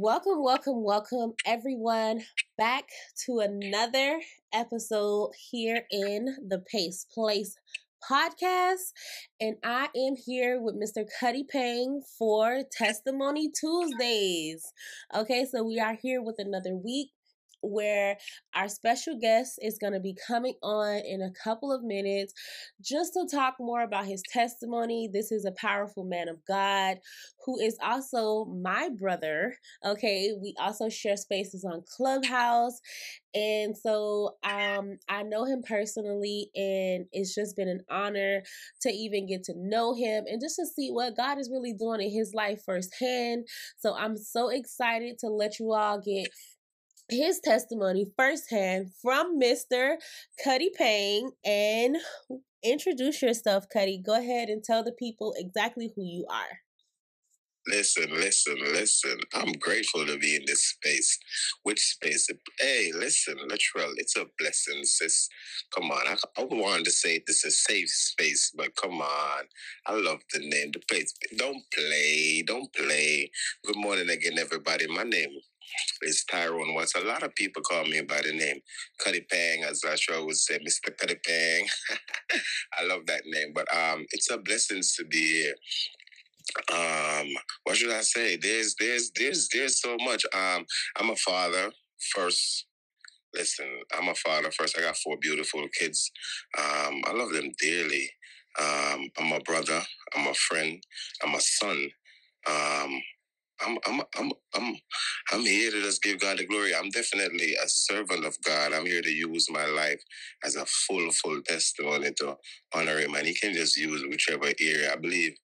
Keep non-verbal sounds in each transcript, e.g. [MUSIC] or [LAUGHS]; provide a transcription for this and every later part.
Welcome, welcome, welcome, everyone, back to another episode here in the Pace Place podcast. And I am here with Mr. Cutty Pang for Testimony Tuesdays. Okay, so we are here with another week where our special guest is going to be coming on in a couple of minutes just to talk more about his testimony. This is a powerful man of God who is also my brother. Okay, we also share spaces on Clubhouse. And so um I know him personally and it's just been an honor to even get to know him and just to see what God is really doing in his life firsthand. So I'm so excited to let you all get his testimony firsthand from Mr. Cutty Pang and introduce yourself, Cutty. Go ahead and tell the people exactly who you are. Listen, listen, listen. I'm grateful to be in this space. Which space? Hey, listen, literal. It's a blessing, sis. Come on. I, I wanted to say this is a safe space, but come on. I love the name. The place. Don't play. Don't play. Good morning again, everybody. My name is Tyrone Watts. A lot of people call me by the name Cutty Pang, as Lashua would say, Mr. Cutty Pang. [LAUGHS] I love that name, but um, it's a blessing to be here. Um, what should I say? There's, there's, there's, there's so much. Um, I'm a father first. Listen, I'm a father first. I got four beautiful kids. Um, I love them dearly. Um, I'm a brother. I'm a friend. I'm a son. Um, I'm I'm I'm I'm I'm here to just give God the glory. I'm definitely a servant of God. I'm here to use my life as a full, full testimony to honor Him, and He can just use whichever area. I believe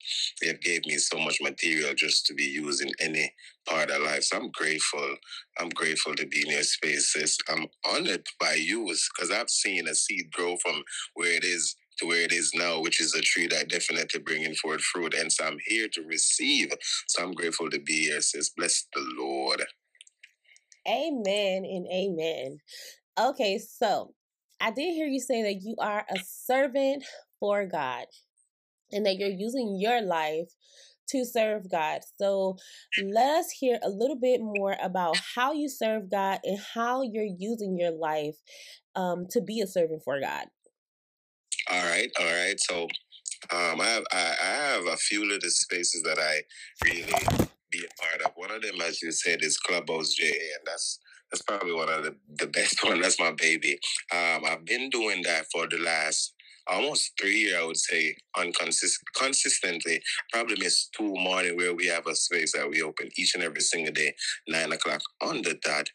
He have gave me so much material just to be used in any part of life. So I'm grateful. I'm grateful to be in your spaces. I'm honored by you because I've seen a seed grow from where it is to where it is now, which is a tree that definitely bringing forth fruit. And so I'm here to receive. So I'm grateful to be here, sis. Bless the Lord. Amen and amen. Okay, so I did hear you say that you are a servant for God and that you're using your life to serve God. So let us hear a little bit more about how you serve God and how you're using your life um, to be a servant for God. All right, all right. So um, I have I, I have a few little spaces that I really be a part of. One of them, as you said, is Clubhouse JA, and that's that's probably one of the, the [LAUGHS] best one. That's my baby. Um, I've been doing that for the last almost three years, I would say, unconsist consistently. Probably miss two morning where we have a space that we open each and every single day, nine o'clock on the dot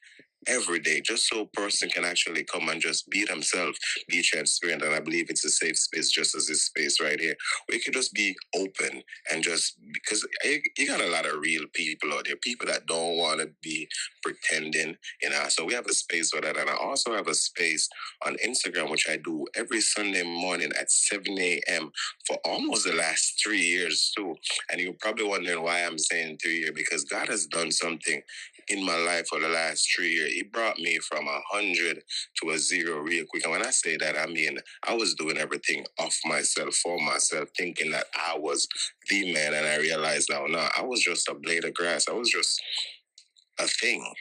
every day, just so a person can actually come and just be themselves, be transparent. And I believe it's a safe space, just as this space right here. We can just be open and just because you, you got a lot of real people out there, people that don't want to be pretending, you know. So we have a space for that. And I also have a space on Instagram, which I do every Sunday morning at 7 a.m. for almost the last three years, too. And you're probably wondering why I'm saying three years because God has done something in my life for the last three years. It brought me from a hundred to a zero real quick. And when I say that, I mean I was doing everything off myself for myself, thinking that I was the man. And I realized now, no, I was just a blade of grass. I was just a thing.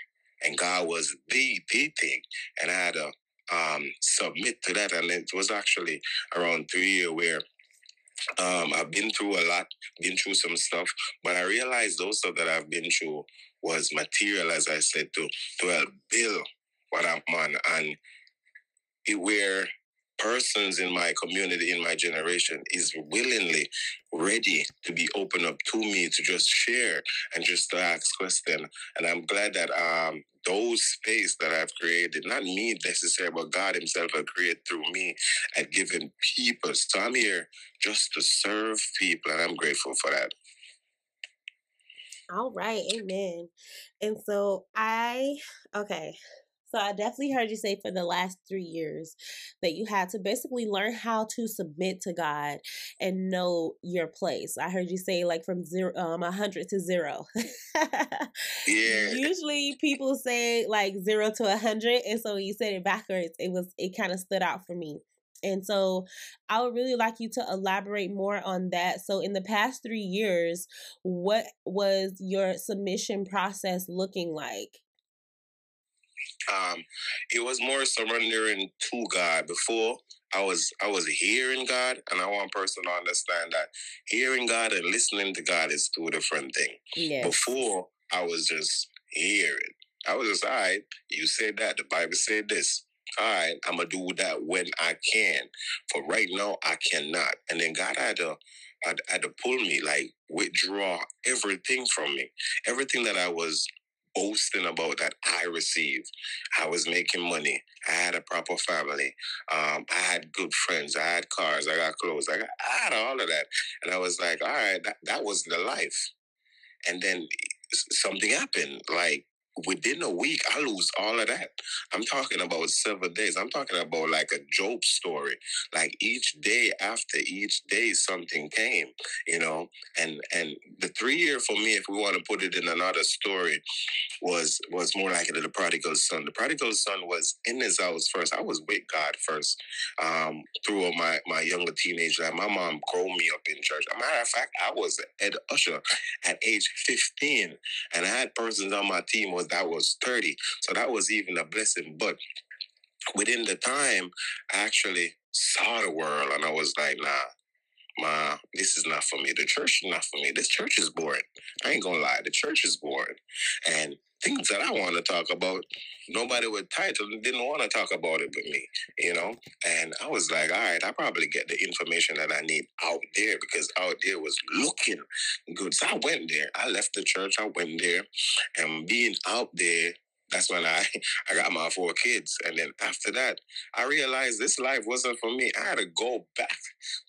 And God was the the thing. And I had to um, submit to that. And it was actually around three years where um, I've been through a lot, been through some stuff, but I realized stuff that I've been through was material, as I said, to to help build what I'm on, and it where persons in my community, in my generation, is willingly ready to be open up to me to just share and just ask questions. And I'm glad that um those space that I've created, not me necessarily, but God Himself has created through me and given people. So I'm here just to serve people, and I'm grateful for that. All right, amen. And so I, okay, so I definitely heard you say for the last three years that you had to basically learn how to submit to God and know your place. I heard you say like from zero, um, a hundred to zero. [LAUGHS] yeah. Usually people say like zero to a hundred, and so you said it backwards. It was it kind of stood out for me. And so I would really like you to elaborate more on that. So, in the past three years, what was your submission process looking like? Um, it was more surrendering to God. Before I was I was hearing God, and I want person to understand that hearing God and listening to God is two different things. Yes. Before I was just hearing. I was just all right. You said that. The Bible said this. All right, I'm gonna do that when I can. For right now, I cannot. And then God had to had, had to pull me, like withdraw everything from me, everything that I was boasting about that I received. I was making money. I had a proper family. Um, I had good friends. I had cars. I got clothes. I, got, I had all of that. And I was like, all right, that, that was the life. And then something happened. Like within a week, I lose all of that. I'm talking about several days. I'm talking about like a Job story. Like each day after each day, something came, you know. And and the three year for me, if we want to put it in another story, was was more like the prodigal son. The prodigal son was in his house first. I was with God first. Um, through my my younger teenage life, my mom grew me up in church. A matter of fact, I was head usher at age 15, and I had persons on my team was that was 30. So that was even a blessing. But within the time, I actually saw the world and I was like, nah, Ma, this is not for me. The church is not for me. This church is boring. I ain't gonna lie, the church is boring. And things that I want to talk about, nobody with title didn't want to talk about it with me, you know? And I was like, all right, I probably get the information that I need out there because out there was looking good. So I went there. I left the church, I went there, and being out there that's when I, [LAUGHS] I got my four kids. And then after that, I realized this life wasn't for me. I had to go back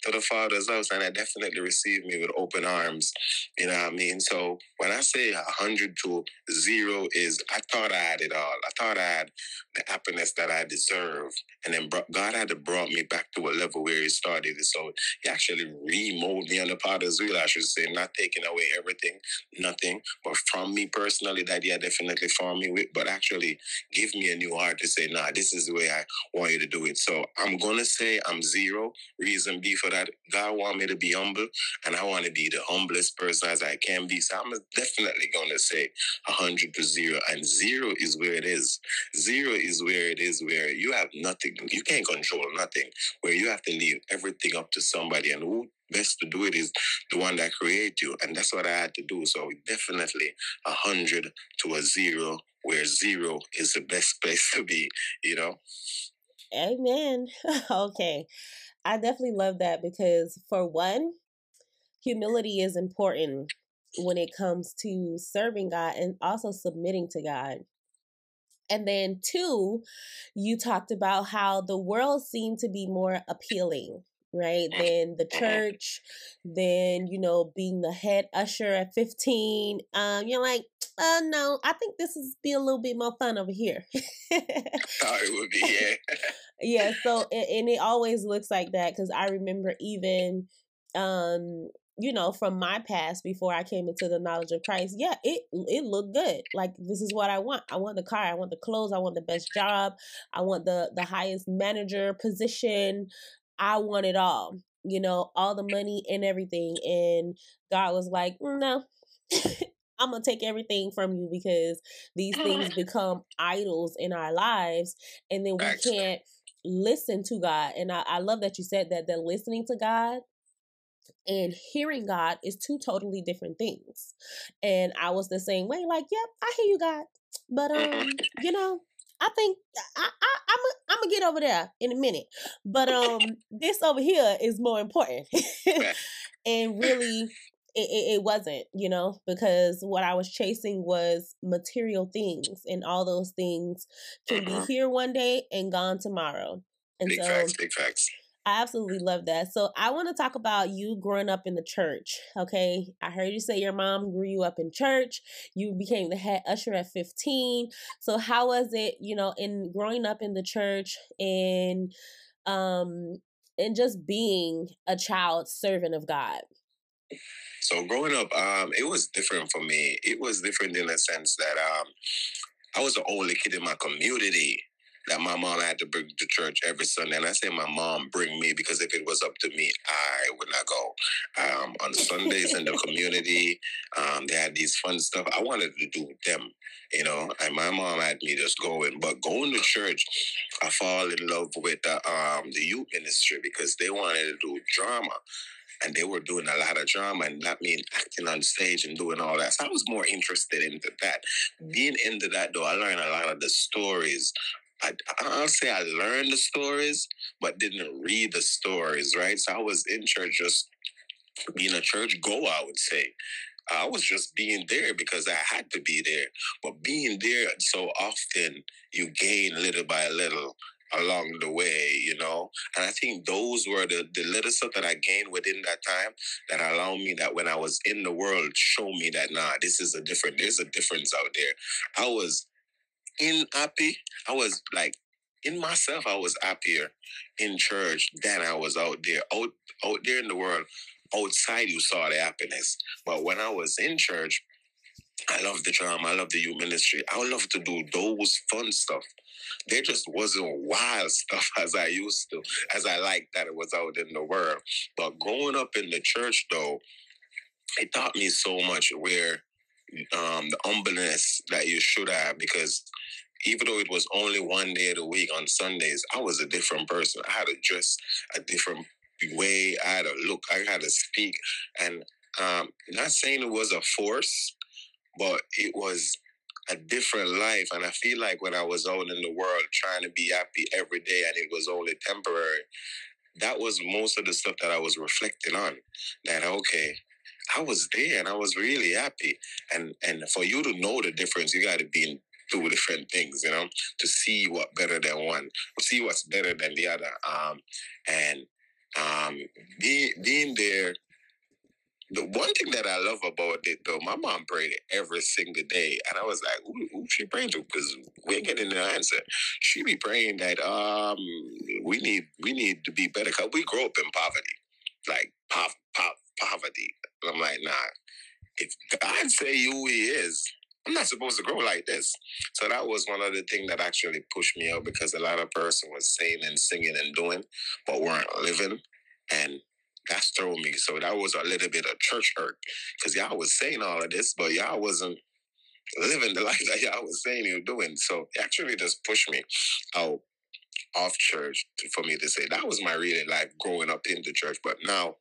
to the Father's house, and I definitely received me with open arms. You know what I mean? So when I say 100 to zero is, I thought I had it all. I thought I had the happiness that I deserve. And then God had to brought me back to a level where He started. So He actually remolded me on the Potter's wheel, I should say, not taking away everything, nothing, but from me personally, that He had definitely formed me with. But actually give me a new heart to say, nah, this is the way I want you to do it. So I'm gonna say I'm zero. Reason B for that, God want me to be humble, and I want to be the humblest person as I can be. So I'm definitely gonna say hundred to zero, and zero is where it is. Zero is where it is where you have nothing, you can't control nothing, where you have to leave everything up to somebody, and who best to do it is the one that create you and that's what i had to do so definitely a hundred to a zero where zero is the best place to be, you know? Amen. [LAUGHS] okay. I definitely love that because, for one, humility is important when it comes to serving God and also submitting to God. And then, two, you talked about how the world seemed to be more appealing right? Then the church, then, you know, being the head usher at 15. Um, you're like, uh, no, I think this is be a little bit more fun over here. oh, it would be, yeah. [LAUGHS] yeah, so, and, and it always looks like that because I remember even, um, you know, from my past before I came into the knowledge of Christ, yeah, it it looked good. Like this is what I want. I want the car, I want the clothes, I want the best job, I want the the highest manager position. I want it all, you know, all the money and everything. And God was like, no. [LAUGHS] I'm gonna take everything from you because these things [LAUGHS] become idols in our lives, and then we can't listen to God. And I, I love that you said that that listening to God and hearing God is two totally different things. And I was the same way, like, yep, I hear you, God, but um, you know, I think I, I I'm a, I'm gonna get over there in a minute, but um, this over here is more important, [LAUGHS] and really, it, it, it, wasn't, you know, because what I was chasing was material things, and all those things can be here one day and gone tomorrow. And big so, facts, big facts. I absolutely love that. So I want to talk about you growing up in the church. Okay. I heard you say your mom grew you up in church. You became the head usher at 15. So how was it, you know, in growing up in the church and um and just being a child servant of God? So growing up, um, it was different for me. It was different in the sense that um I was the only kid in my community that my mom had to bring to church every Sunday. And I say my mom bring me because if it was up to me, I would not go. Um, on Sundays in the [LAUGHS] community, um, they had these fun stuff. I wanted to do with them, you know. And my mom had me just going, but going to church, I fall in love with the um the youth ministry because they wanted to do drama and they were doing a lot of drama and that mean acting on stage and doing all that. So I was more interested into that. Being into that though, I learned a lot of the stories. I, I'll say I learned the stories, but didn't read the stories, right? So I was in church just being a church goer, I would say. I was just being there because I had to be there. But being there so often, you gain little by little along the way, you know. And I think those were the, the little stuff that I gained within that time that allowed me that when I was in the world, show me that nah, this is a different, there's a difference out there. I was in happy. I was like in myself, I was happier in church than I was out there. Out out there in the world, outside you saw the happiness. But when I was in church, I love the drama, I love the youth ministry. I love to do those fun stuff there just wasn't wild [LAUGHS] stuff as I used to, as I liked that it was out in the world. But growing up in the church, though, it taught me so much where um, the humbleness that you should have because even though it was only one day of the week on Sundays, I was a different person. I had to dress a different way. I had to look. I had to speak, and um, not saying it was a force, but it was a different life. And I feel like when I was out in the world trying to be happy every day and it was only temporary, that was most of the stuff that I was reflecting on. That okay, I was there and I was really happy. And and for you to know the difference, you gotta be in two different things, you know, to see what better than one, see what's better than the other. Um and um being being there the one thing that I love about it though, my mom prayed every single day, and I was like, "Who, who she praying to?" Because we ain't getting an answer. She be praying that um we need we need to be better because we grow up in poverty, like poverty. And I'm like, nah. If God say who He is, I'm not supposed to grow like this. So that was one of the things that actually pushed me out because a lot of person was saying and singing and doing, but weren't living. And that's thrown me. So that was a little bit of church hurt because y'all was saying all of this, but y'all wasn't living the [LAUGHS] life that y'all was saying you're doing. So it actually just pushed me out off church for me to say that was my really life growing up in the church. But now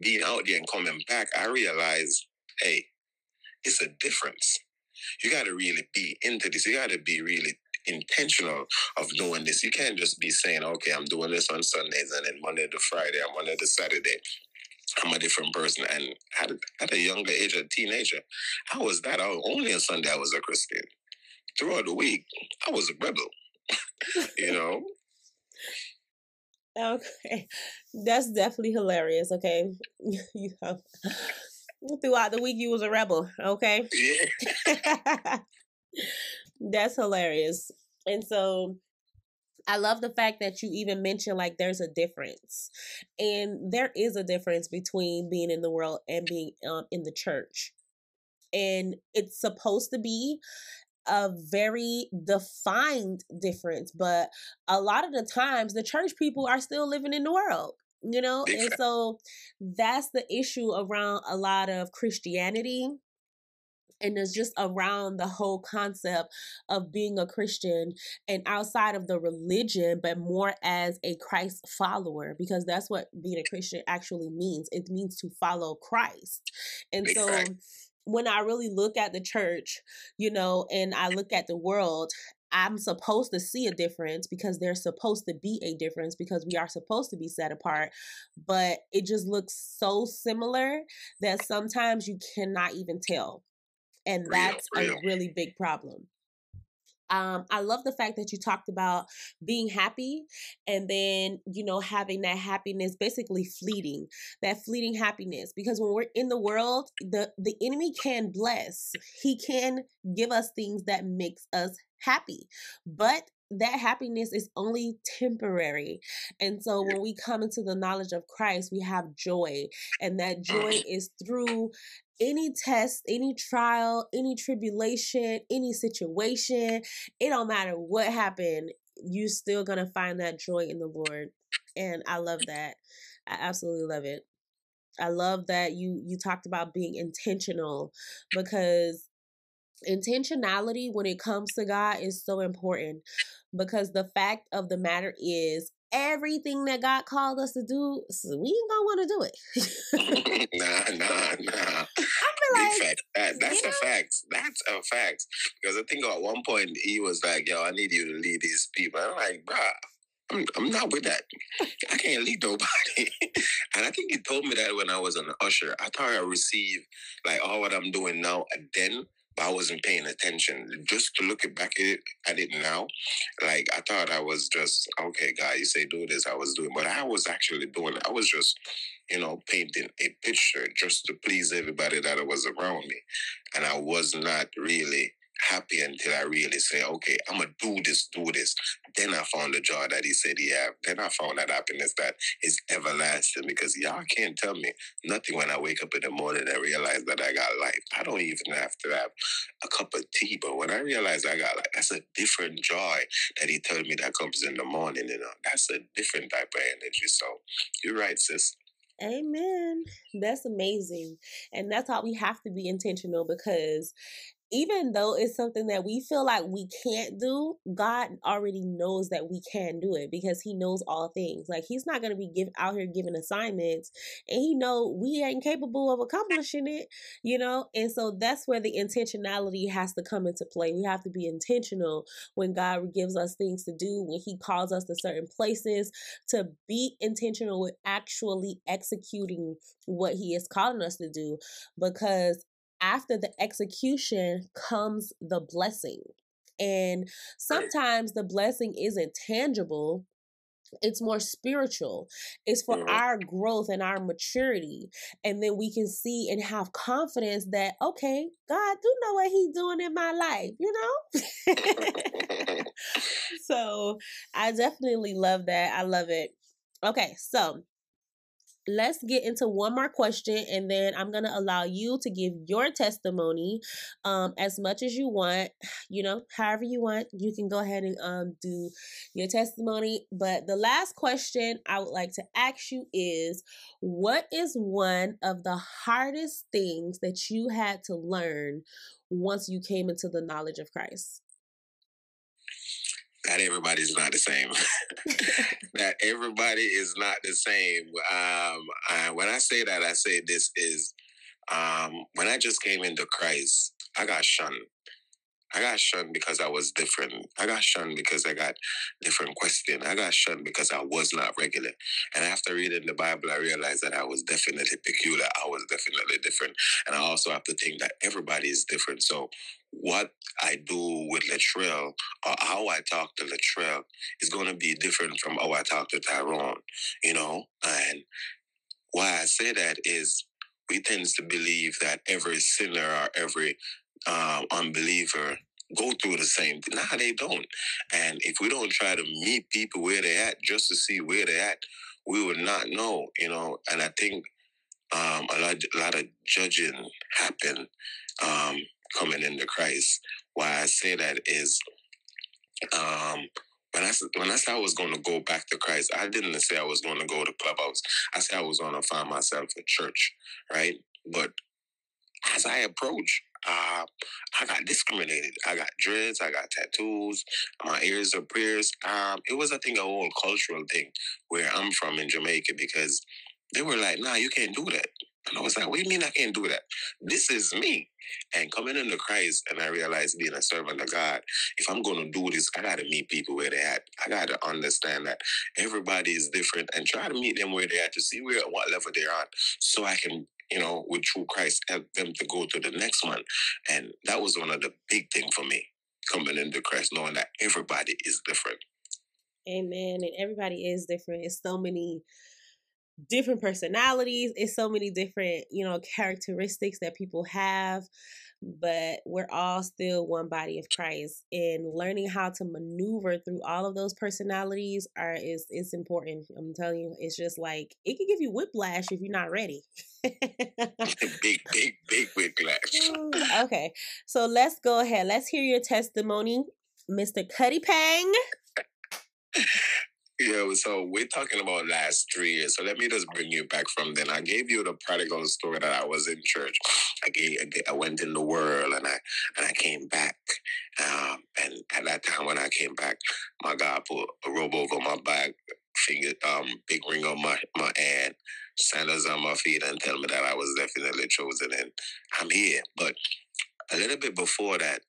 being out there and coming back, I realized, hey, it's a difference. You got to really be into this. You got to be really intentional of doing this. You can't just be saying, okay, I'm doing this on Sundays and then Monday to Friday and Monday to Saturday. I'm a different person. And at at a younger age, a teenager, I was that. I was, only on Sunday I was a Christian. Throughout the week, I was a rebel. [LAUGHS] you know? Okay. That's definitely hilarious, okay? [LAUGHS] you have throughout the week you was a rebel, okay? [LAUGHS] Yeah. [LAUGHS] That's hilarious. And so I love the fact that you even mentioned like there's a difference. And there is a difference between being in the world and being um, in the church. And it's supposed to be a very defined difference, but a lot of the times the church people are still living in the world you know and so that's the issue around a lot of christianity and it's just around the whole concept of being a Christian and outside of the religion, but more as a Christ follower, because that's what being a Christian actually means. It means to follow Christ. And so when I really look at the church, you know, and I look at the world, I'm supposed to see a difference because there's supposed to be a difference because we are supposed to be set apart. But it just looks so similar that sometimes you cannot even tell and that's a really big problem. Um, I love the fact that you talked about being happy and then, you know, having that happiness basically fleeting, that fleeting happiness. Because when we're in the world, the, the enemy can bless. He can give us things that makes us happy. But that happiness is only temporary. And so when we come into the knowledge of Christ, we have joy. And that joy [CLEARS THROAT] is through any test, any trial, any tribulation, any situation, it don't matter what happened. you're still going to find that joy in the Lord. And I love that. I absolutely love it. I love that you you talked about being intentional because intentionality when it comes to God is so important because the fact of the matter is everything that God called us to do, we ain't gonna want to do it. [LAUGHS] nah, nah, nah. [LAUGHS] I feel like that, that's a know? fact. That's a fact. Because I think at one point he was like, "Yo, I need you to lead these people." I'm like, "Bruh, I'm, I'm not with that. I can't lead nobody." [LAUGHS] and I think he told me that when I was an usher. I thought I received like all what I'm doing now, and then I wasn't paying attention. Just to look back at it, at it now, like I thought I was just okay, guy. You say do this, I was doing, but I was actually doing. I was just, you know, painting a picture just to please everybody that was around me, and I was not really happy until I really say, okay, I'm gonna do this, do this. Then I found the joy that he said he had. Then I found that happiness that is everlasting because y'all can't tell me nothing when I wake up in the morning and realize that I got life. I don't even have to have a cup of tea, but when I realize I got life, that's a different joy that he told me that comes in the morning. You know, that's a different type of energy. So you're right, sis. Amen. That's amazing. And that's how we have to be intentional because even though it's something that we feel like we can't do, God already knows that we can do it because He knows all things. Like He's not going to be give, out here giving assignments, and He know we ain't capable of accomplishing it, you know. And so that's where the intentionality has to come into play. We have to be intentional when God gives us things to do, when He calls us to certain places, to be intentional with actually executing what He is calling us to do, because after the execution comes the blessing. And sometimes the blessing isn't tangible, it's more spiritual. It's for mm-hmm. our growth and our maturity and then we can see and have confidence that okay god do know what he's doing in my life you know? [LAUGHS] [LAUGHS] So i definitely love that. I love it. Okay so let's get into one more question and then i'm going to allow you to give your testimony um, as much as you want you know however you want. You can go ahead and um, do your testimony. But the last question i would like to ask you is what is one of the hardest things that you had to learn once you came into the knowledge of christ that everybody's not the same. [LAUGHS] that everybody is not the same. Um, I, when I say that, I say this is um, when I just came into Christ, I got shunned. I got shunned because I was different. I got shunned because I got different questions. I got shunned because I was not regular. And after reading the Bible, I realized that I was definitely peculiar. I was definitely different. And I also have to think that everybody is different. So what I do with Latrell or how I talk to Latrell is going to be different from how I talk to Tyrone, you know? And why I say that is we tend to believe that every sinner or every um, unbeliever go through the same thing. Nah, they don't. And if we don't try to meet people where they're at just to see where they're at, we would not know, you know. And I think um, a lot, a lot of judging happen um, coming into Christ. Why I say that is, um, when I when I said I was going to go back to Christ, I didn't say I was going to go to clubhouse. I said I was going to find myself a church, right? But as I approach, uh, I got discriminated. I got dreads. I got tattoos. My ears are pierced. Um, it was, a whole cultural thing where I'm from in Jamaica because they were like, "Nah, you can't do that." And I was like, "What do you mean I can't do that? This is me." And coming into Christ, and I realized being a servant of God, if I'm going to do this, I got to meet people where they're at. I got to understand that everybody is different and try to meet them where they're at to see where at what level they're on, so I can you know, with true Christ, help them to go to the next one. And that was one of the big things for me coming into Christ, knowing that everybody is different. Amen. And everybody is different. It's so many different personalities. It's so many different, you know, characteristics that people have but we're all still one body of Christ. And learning how to maneuver through all of those personalities are is it's important. I'm telling you, it's just like it can give you whiplash if you're not ready. [LAUGHS] big, [LAUGHS] big, big whiplash. okay, so let's go ahead. Let's hear your testimony, Mr. Cutty Pang. [LAUGHS] Yeah, so we're talking about last three years. So let me just bring you back from then. I gave you the prodigal story that I was in church. I gave, I went in the world and I and I came back. Um, and at that time when I came back, my God put a robe over my back, finger, um, big ring on my my hand, sandals on my feet, and tell me that I was definitely chosen and I'm here. But a little bit before that,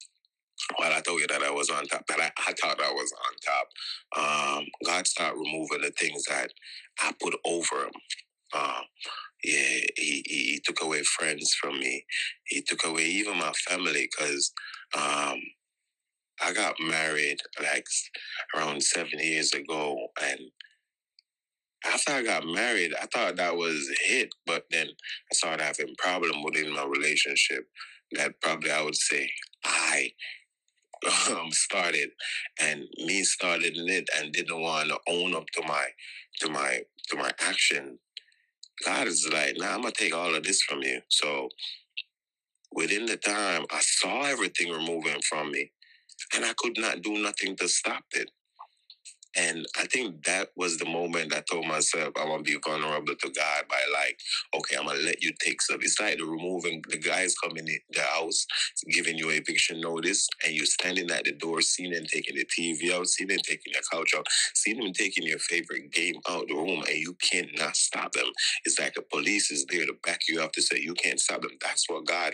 while I told you that I was on top, that I, I thought I was on top, um, God started removing the things that I put over him. Um, yeah, he, he, he, took away friends from me. He took away even my family because um, I got married like around seven years ago. And after I got married, I thought that was it. But then I started having problem within my relationship that probably I would say I [LAUGHS] um, started and me started in it and didn't want to own up to my to my to my action god is like nah i'm gonna take all of this from you. So within the time i saw everything removing from me and i could not do nothing to stop it and I think that was the moment I told myself I want to be vulnerable to God by like, okay, I'm gonna let you take stuff. It's like the removing the guys coming in the house, giving you eviction notice, and you're standing at the door, seeing them taking the TV out, seeing them taking your couch out, seeing them taking your favorite game out the room, and you cannot stop them. It's like the police is there to back you up to say you can't stop them. That's what God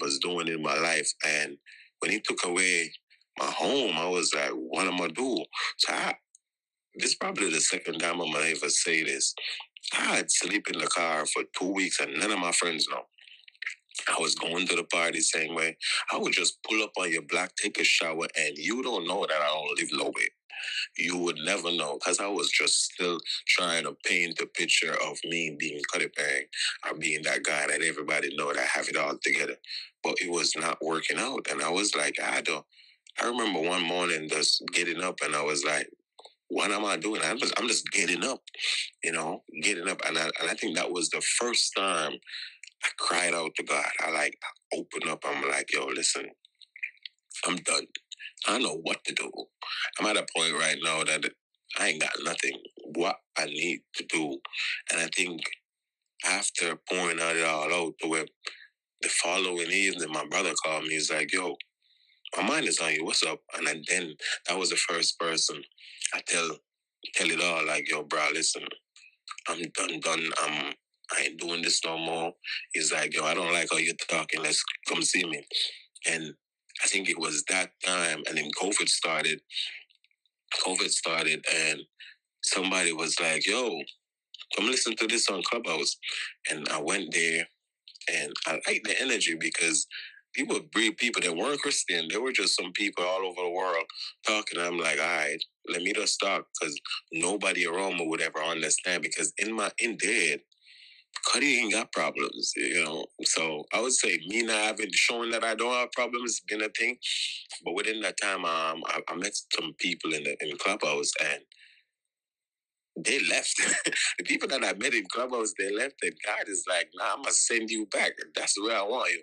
was doing in my life. And when he took away my home, I was like, what am I do? So I, this is probably the second time I'm gonna ever say this. I had sleep in the car for two weeks and none of my friends know. I was going to the party same way. I would just pull up on your block, take a shower, and you don't know that I don't live nowhere. You would never know because I was just still trying to paint the picture of me being Cutty Pang or being that guy that everybody know that I have it all together. But it was not working out. And I was like, I don't. I remember one morning just getting up and I was like, what am I doing? I'm just, I'm just getting up, you know, getting up. And I, and I think that was the first time I cried out to God. I like opened up. I'm like, yo, listen, I'm done. I know what to do. I'm at a point right now that I ain't got nothing. What I need to do. And I think after pouring out it all out the following evening, my brother called me. He's like, yo, my mind is on you. What's up? And then that was the first person I tell tell it all like, yo, bro, listen, I'm done, done. I'm I ain't doing this no more. He's like, yo, I don't like how you're talking. Let's come see me. And I think it was that time, and then COVID started. COVID started, and somebody was like, yo, come listen to this on Clubhouse. And I went there, and I like the energy because people breed people that weren't Christian. There were just some people all over the world talking. I'm like, all right, let me just stop because nobody around me would ever understand. Because in my in dead, Cutty ain't got problems, you know. So I would say me not having showing that I don't have problems been a thing. But within that time, um, I, I met some people in the in clubhouse and they left. [LAUGHS] the people that I met in clubhouse, they left, and God is like, "Nah, I'm gonna send you back. That's where I want you."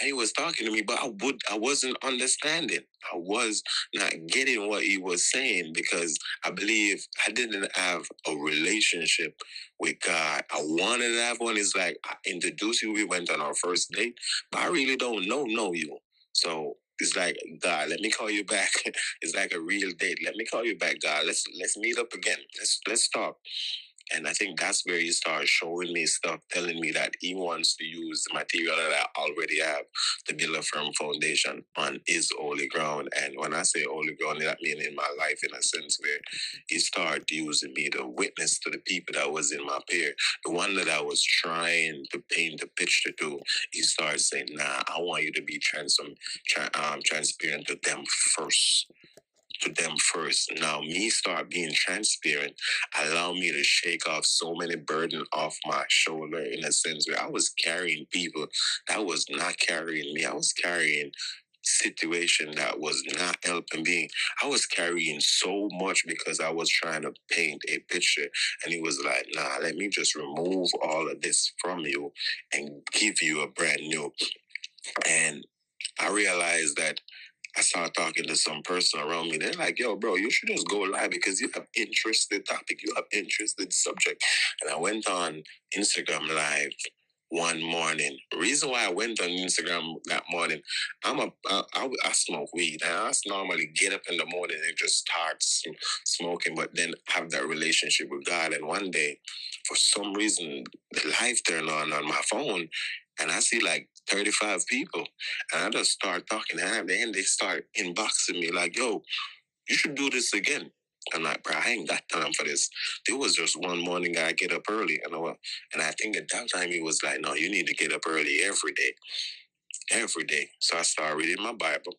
He was talking to me, but I would I wasn't understanding. I was not getting what he was saying because I believe I didn't have a relationship with God. I wanted to have one. It's like I introduced you, we went on our first date, but I really don't know know you. So it's like God, let me call you back. [LAUGHS] it's like a real date. Let me call you back, God. Let's let's meet up again. Let's let's talk. And I think that's where he started showing me stuff, telling me that he wants to use the material that I already have to build a firm foundation on his holy ground. And when I say holy ground, that means in my life, in a sense, where he started using me to witness to the people that was in my peer, the one that I was trying to paint the picture to. He started saying, "Nah, I want you to be trans- tra- um, transparent to them first to them first. Now, me start being transparent, allow me to shake off so many burden off my shoulder in a sense where I was carrying people that was not carrying me. I was carrying situation that was not helping me. I was carrying so much because I was trying to paint a picture. And he was like, nah, let me just remove all of this from you and give you a brand new. And I realized that I started talking to some person around me. They're like, yo, bro, you should just go live because you have interested topic, you have interested subject. And I went on Instagram live one morning. Reason why I went on Instagram that morning, I'm a I, I, I smoke weed. I normally get up in the morning and just start sm- smoking, but then have that relationship with God. And one day, for some reason, the light turned on on my phone, and I see like 35 people, and I just start talking, and then they start inboxing me like, "Yo, you should do this again." I'm like, bro, I ain't got time for this. There was just one morning I get up early, and I, and I think at that time he was like, no, you need to get up early every day, every day. So I started reading my Bible.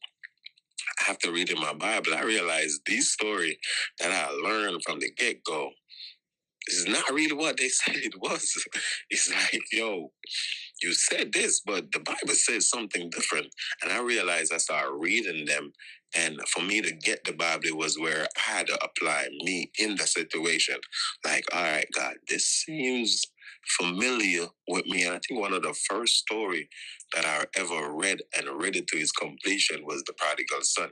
After reading my Bible, I realized these story that I learned from the get go is not really what they [LAUGHS] said it was. It's like, yo, you said this, but the Bible says something different. And I realized I started reading them. And for me to get the Bible was where I had to apply me in the situation. Like, all right, God, this seems familiar with me. And I think one of the first story that I ever read and read it to its completion was the prodigal son.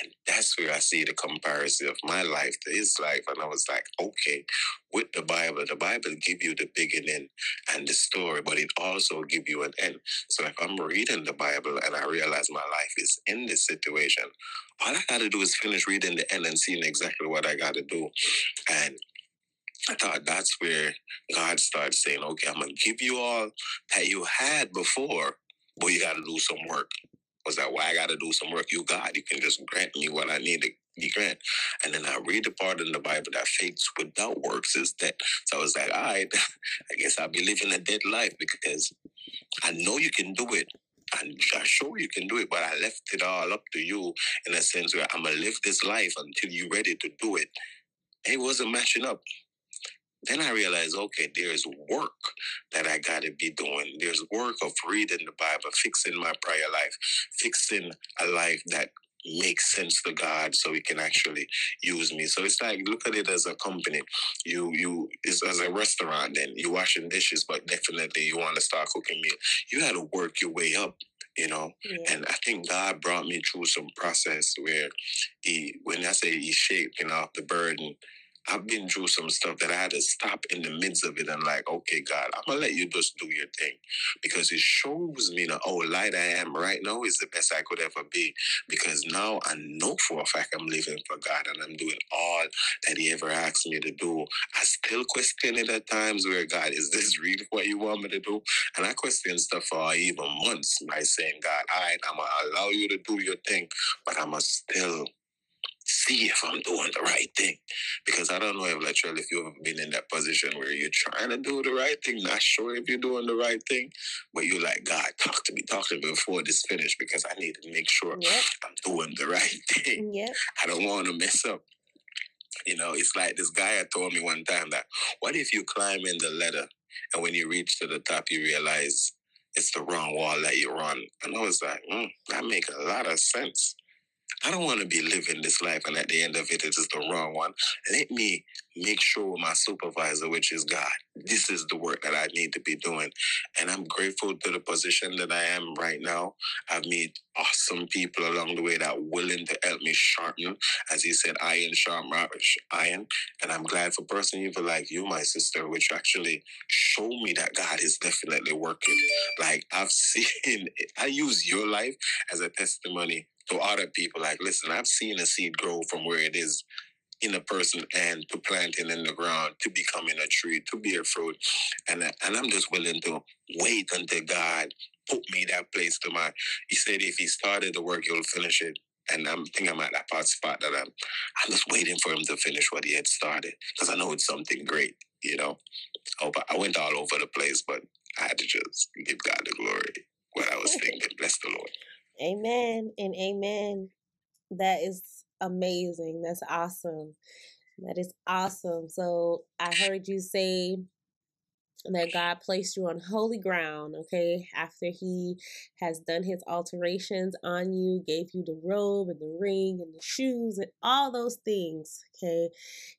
And that's where I see the comparison of my life to his life. And I was like, okay, with the Bible, the Bible give you the beginning and the story, but it also give you an end. So if I'm reading the Bible and I realize my life is in this situation, all I got to do is finish reading the end and seeing exactly what I got to do. And I thought that's where God started saying, okay, I'm going to give you all that you had before, but you got to do some work. Was that why I got to do some work? You, God, you can just grant me what I need to be grant. And then I read the part in the Bible that faith without works is dead. So I was like, all right, [LAUGHS] I guess I'll be living a dead life because I know you can do it. I'm sure you can do it, but I left it all up to you in a sense where I'm gonna live this life until you're ready to do it. It wasn't matching up. Then I realized, okay, there's work that I got to be doing. There's work of reading the Bible, fixing my prior life, fixing a life that makes sense to God so he can actually use me. So it's like look at it as a company. You you it's as a restaurant then you're washing dishes, but definitely you want to start cooking meal. You had to work your way up you know. Yeah. And I think God brought me through some process where He, when I say He shaking off the burden, I've been through some stuff that I had to stop in the midst of it and like, okay, God, I'm gonna let you just do your thing because it shows me that oh, light I am right now is the best I could ever be because now I know for a fact I'm living for God and I'm doing all that He ever asked me to do. I still question it at times where God, is this [LAUGHS] really what you want me to do? And I question stuff for even months by saying, God, all right, I'm gonna allow you to do your thing, but I'm gonna still see if I'm doing the right thing. Because I don't know if literally if you've ever been in that position where you're trying to do the right thing, not sure if you're doing the right thing, but you're like, God, talk to me, talk to me before this finish because I need to make sure yep. I'm doing the right [LAUGHS] thing. Yep. I don't want to mess up. You know, it's like this guy had told me one time that what if you climb in the ladder and when you reach to the top you realize it's the wrong wall that you're on. And I was like, mm, that makes a lot of sense. I don't want to be living this life and at the end of it, it is the wrong one. Let me make sure my supervisor, which is God, this is the work that I need to be doing. And I'm grateful to the position that I am right now. I've met awesome people along the way that willing to help me sharpen, as he said, iron sharpen iron. And I'm glad for person even like you, my sister, which actually show me that God is definitely working. Like I've [LAUGHS] seen, I use your life as a testimony to other people. Like, listen, I've seen a seed grow from where it is in a person and to planting in the ground to becoming a tree to bear fruit. And and I'm just willing to wait until God put me that place to my he said if he started the work he'll finish it. And I'm think I'm at that part spot that I'm I'm just waiting for him to finish what he had started because I know it's something great you know? Oh but I went all over the place but I had to just give God the glory what I was [LAUGHS] thinking. Bless the Lord Amen and amen. That is amazing. That's awesome. That is awesome. So I heard you say that God placed you on holy ground, okay? After He has done His alterations on you, gave you the robe and the ring and the shoes and all those things, okay?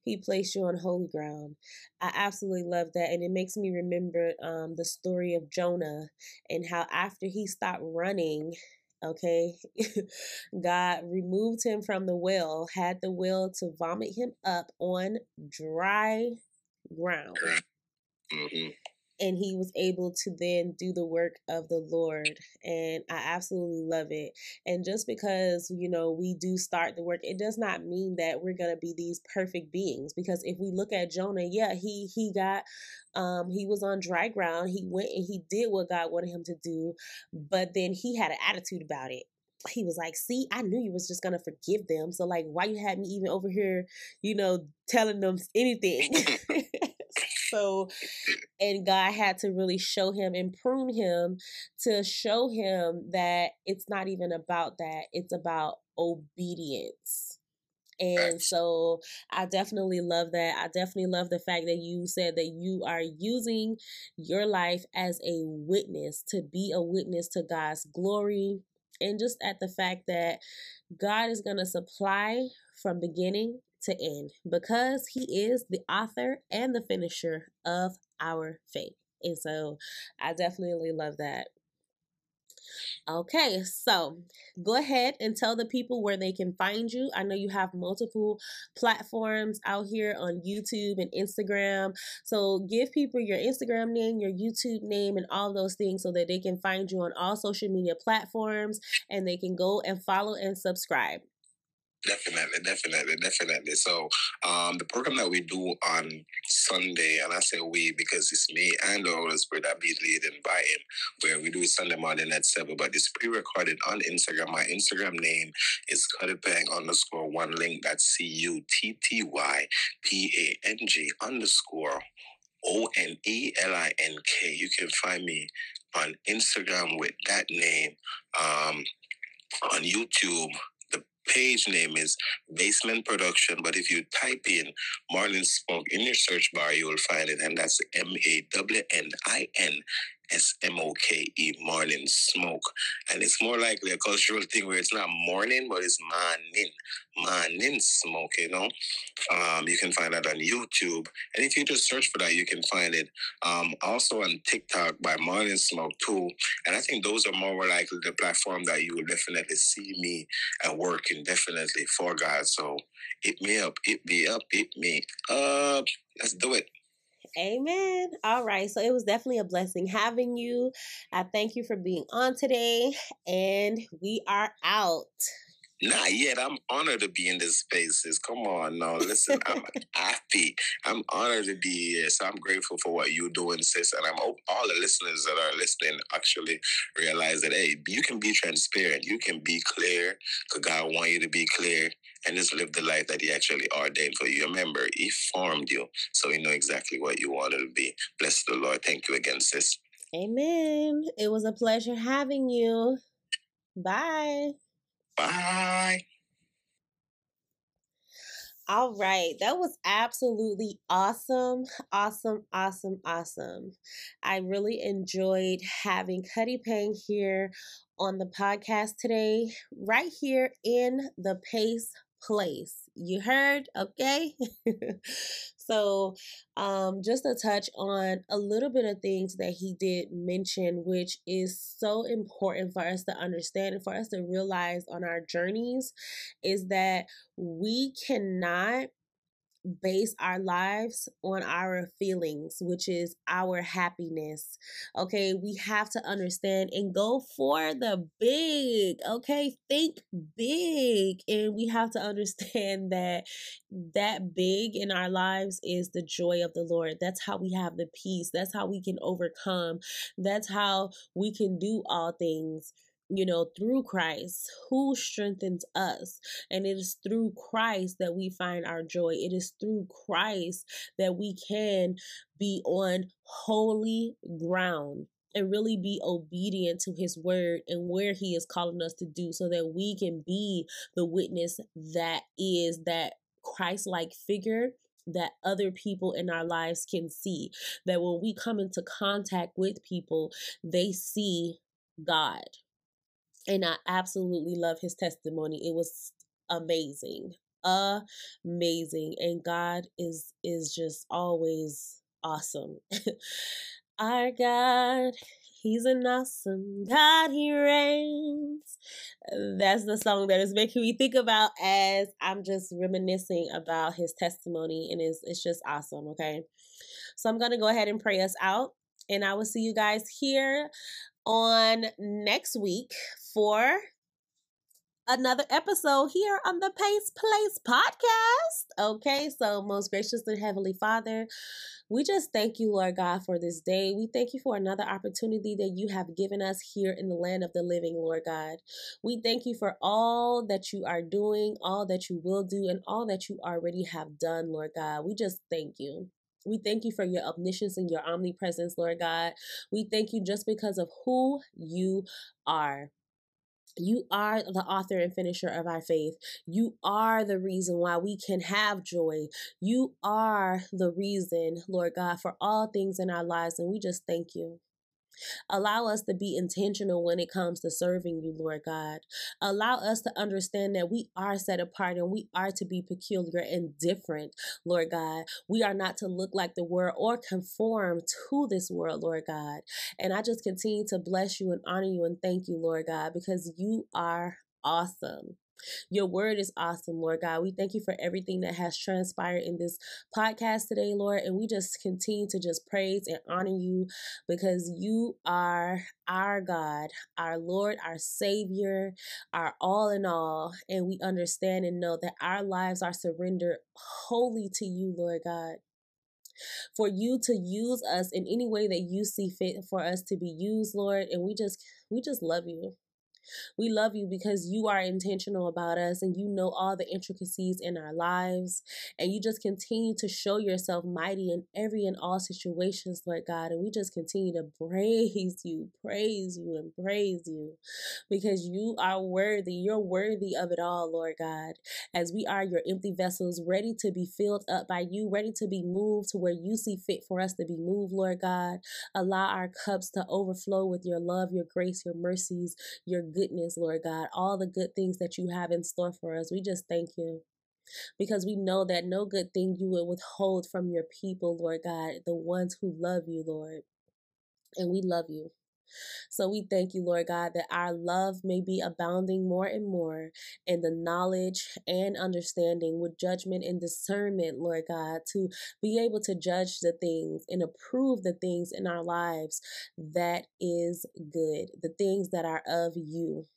He placed you on holy ground. I absolutely love that. And it makes me remember um, the story of Jonah and how after he stopped running Okay. [LAUGHS] God removed him from the well, had the well to vomit him up on dry ground. Mm-hmm and he was able to then do the work of the Lord. And I absolutely love it. And just because, you know, we do start the work, it does not mean that we're going to be these perfect beings because if we look at Jonah, yeah, he he got um he was on dry ground. He went and he did what God wanted him to do, but then he had an attitude about it he was like, "See, I knew you was just gonna forgive them. So like, why you had me even over here, you know, telling them anything?" [LAUGHS] so, and God had to really show him and prune him to show him that it's not even about that, it's about obedience. And so I definitely love that. I definitely love the fact that you said that you are using your life as a witness to be a witness to God's glory. And just at the fact that God is going to supply from beginning to end because he is the author and the finisher of our faith. And so I definitely love that. Okay, so go ahead and tell the people where they can find you. I know you have multiple platforms out here on YouTube and Instagram. So give people your Instagram name, your YouTube name, and all those things so that they can find you on all social media platforms and they can go and follow and subscribe. Definitely, definitely, definitely. So, um, the program that we do on Sunday, and I say we because it's me and the Holy Spirit that be leading by Him, where we do Sunday morning at seven, but it's pre-recorded on Instagram. My Instagram name is Cuttypang underscore one link. That's C U T T Y P A N G underscore O N E L I N K. You can find me on Instagram with that name. Um, on YouTube page name is Basement Production, but if you type in Mawnin Smoke in your search bar, you will find it, and that's M A W N I N S M O K E, morning smoke. And it's more likely a cultural thing where it's not morning, but it's morning, morning smoke, you know? Um, you can find that on YouTube. And if you just search for that, you can find it um, also on TikTok by Morning Smoke too. And I think those are more likely the platform that you will definitely see me at work and definitely for God. So hit me up, hit me up, hit me up. Let's do it. Amen. All right. So it was definitely a blessing having you. I thank you for being on today, and we are out. Not yet. I'm honored to be in this spaces. Come on, no. Listen, I'm happy. I'm honored to be here. So I'm grateful for what you're doing, sis. And I'm hope all the listeners that are listening actually realize that hey, you can be transparent. You can be clear because God want you to be clear and just live the life that He actually ordained for you. Remember, He formed you, so He know exactly what you wanted to be. Bless the Lord. Thank you again, sis. Amen. It was a pleasure having you. Bye. Bye. All right. That was absolutely awesome. Awesome, awesome, awesome. I really enjoyed having Cutty Pang here on the podcast today, right here in the Pace place. You heard? Okay. [LAUGHS] so, um, just a touch on a little bit of things that he did mention, which is so important for us to understand and for us to realize on our journeys, is that we cannot base our lives on our feelings, which is our happiness. Okay, we have to understand and go for the big. Okay, think big, and we have to understand [LAUGHS] that that big in our lives is the joy of the Lord. That's how we have the peace. That's how we can overcome. That's how we can do all things you know, through Christ who strengthens us. And it is through Christ that we find our joy. It is through Christ that we can be on holy ground and really be obedient to his word and where he is calling us to do so that we can be the witness that is that Christ like figure that other people in our lives can see. That when we come into contact with people, they see God and I absolutely love his testimony. It was amazing. Amazing. And God is is just always awesome. [LAUGHS] Our God, He's an awesome God, He reigns. That's the song that is making me think about as I'm just reminiscing about his testimony, and it's, it's just awesome, okay? So I'm going to go ahead and pray us out, and I will see you guys here on next week for another episode here on the Pace Place podcast. Okay, so most gracious and heavenly Father, we just thank you, Lord God, for this day. We thank you for another opportunity that you have given us here in the land of the living, Lord God. We thank you for all that you are doing, all that you will do, and all that you already have done, Lord God. We just thank you. We thank you for your omniscience and your omnipresence, Lord God. We thank you just because of who you are. You are the author and finisher of our faith. You are the reason why we can have joy. You are the reason, Lord God, for all things in our lives. And we just thank you. Allow us to be intentional when it comes to serving you, Lord God. Allow us to understand that we are set apart and we are to be peculiar and different, Lord God. We are not to look like the world or conform to this world, Lord God. And I just continue to bless you and honor you and thank you, Lord God, because you are awesome. Your word is awesome, Lord God. We thank you for everything that has transpired in this podcast today, Lord. And we just continue to just praise and honor you because you are our God, our Lord, our Savior, our all in all. And we understand and know that our lives are surrendered wholly to you, Lord God for you to use us in any way that you see fit for us to be used, Lord. And we just we just love you. We love you because you are intentional about us and you know all the intricacies in our lives. And you just continue to show yourself mighty in every and all situations, Lord God. And we just continue to praise you, praise you, and praise you because you are worthy. You're worthy of it all, Lord God. As we are your empty vessels, ready to be filled up by you, ready to be moved to where you see fit for us to be moved, Lord God. Allow our cups to overflow with your love, your grace, your mercies, your goodness, Lord God, all the good things that you have in store for us. We just thank you because we know that no good thing you will withhold from your people, Lord God, the ones who love you, Lord. And we love you. So we thank you, Lord God, that our love may be abounding more and more in the knowledge and understanding with judgment and discernment, Lord God, to be able to judge the things and approve the things in our lives that is good, the things that are of you.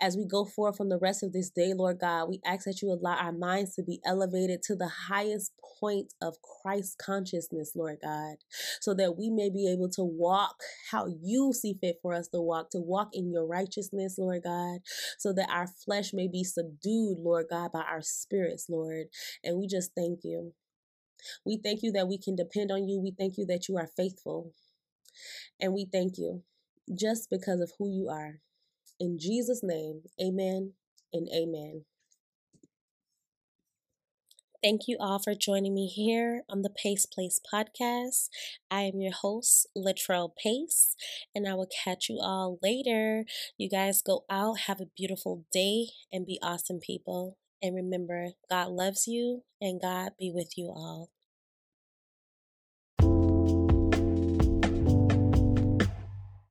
As we go forth from the rest of this day, Lord God, we ask that you allow our minds to be elevated to the highest point of Christ consciousness, Lord God, so that we may be able to walk how you see fit for us to walk, to walk in your righteousness, Lord God, so that our flesh may be subdued, Lord God, by our spirits, Lord. And we just thank you. We thank you that we can depend on you. We thank you that you are faithful. And we thank you just because of who you are. In Jesus' name, amen and amen. Thank you all for joining me here on the Pace Place podcast. I am your host, Latrell Pace, and I will catch you all later. You guys go out, have a beautiful day, and be awesome people. And remember, God loves you, and God be with you all.